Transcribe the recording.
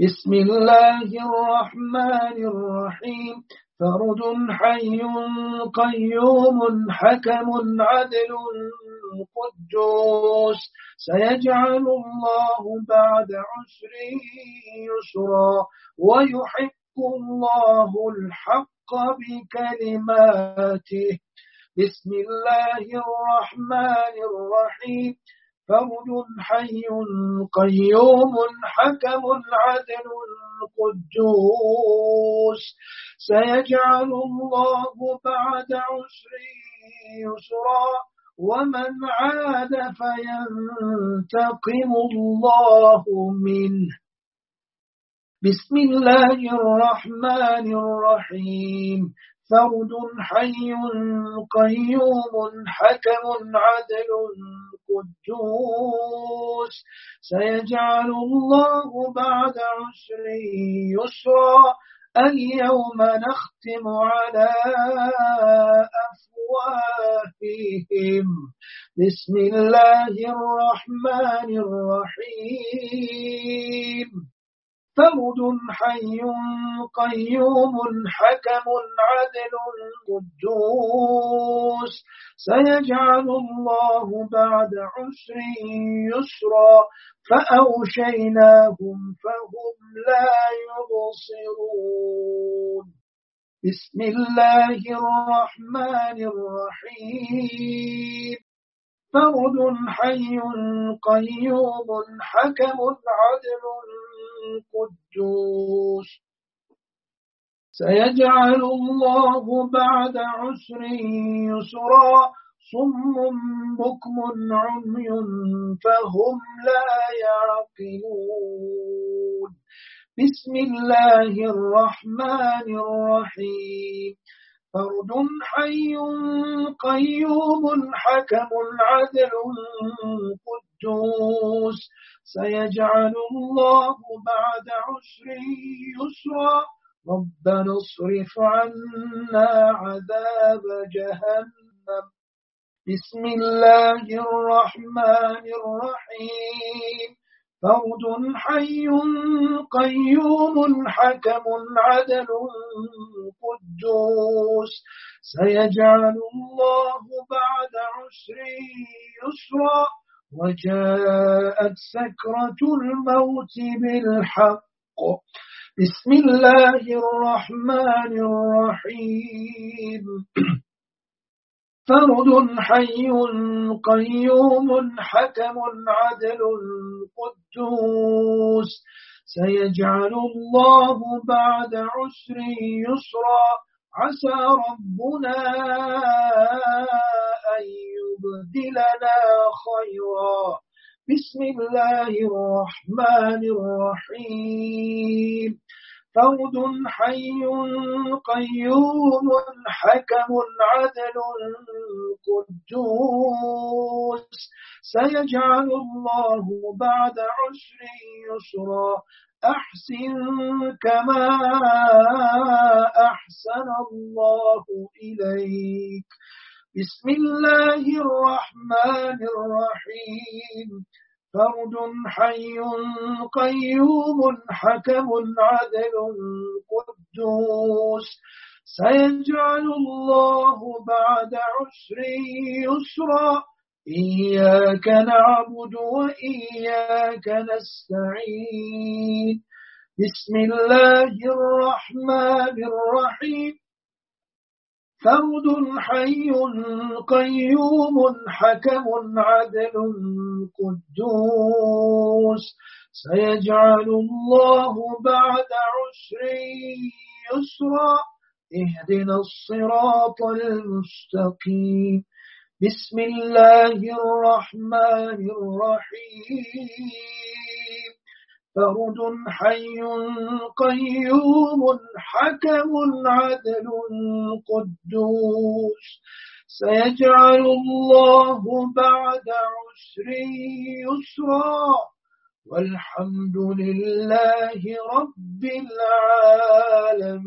بسم الله الرحمن الرحيم. فرد حي قيوم حكم عدل قدوس. سيجعل الله بعد عسر يسرا. ويحق الله الحق بكلماته. بسم الله الرحمن الرحيم. فرد حي قيوم حكم عدل قدوس سيجعل الله بعد عسر يسرا ومن عاد فينتقم الله منه بسم الله الرحمن الرحيم فرد حي قيوم حكم عدل قدوس. سيجعل الله بعد عسر يسرا. اليوم نختم على أفواههم. بسم الله الرحمن الرحيم. فرد حي قيوم حكم عدل قدوس. سيجعل الله بعد عسر يسرا. فأوشيناهم فهم لا يبصرون. بسم الله الرحمن الرحيم. فرد حي قيوم حكم عدل قدوس سيجعل الله بعد عسر يسرا صم بكم عمي فهم لا يعقلون. بسم الله الرحمن الرحيم. فرد حي قيوم حكم عدل قدوس. سيجعل الله بعد عسر يسرا. ربنا اصرف عنا عذاب جهنم. بسم الله الرحمن الرحيم. فرد حي قيوم حكم عدل قدوس. سيجعل الله بعد عسر يسرا. وجاءت سكرة الموت بالحق. بسم الله الرحمن الرحيم. فرد حي قيوم حكم عدل قدوس. سيجعل الله بعد عسر يسرا. عسى ربنا أن يبدلنا خيرا. بسم الله الرحمن الرحيم. فرد حي قيوم حكم عدل قدوس. سيجعل الله بعد عسر يسرا. أحسن كما أحسن الله إليك. بسم الله الرحمن الرحيم. فرد حي قيوم حكم عدل قدوس. سيجعل الله بعد عسر يسرا. إياك نعبد وإياك نستعين. بسم الله الرحمن الرحيم. فرد حي قيوم حكم عدل قدوس. سيجعل الله بعد عسر يسرا. اهدنا الصراط المستقيم. بسم الله الرحمن الرحيم. فرد حي قيوم حكم عدل قدوس. سيجعل الله بعد عسر يسرا. والحمد لله رب العالمين.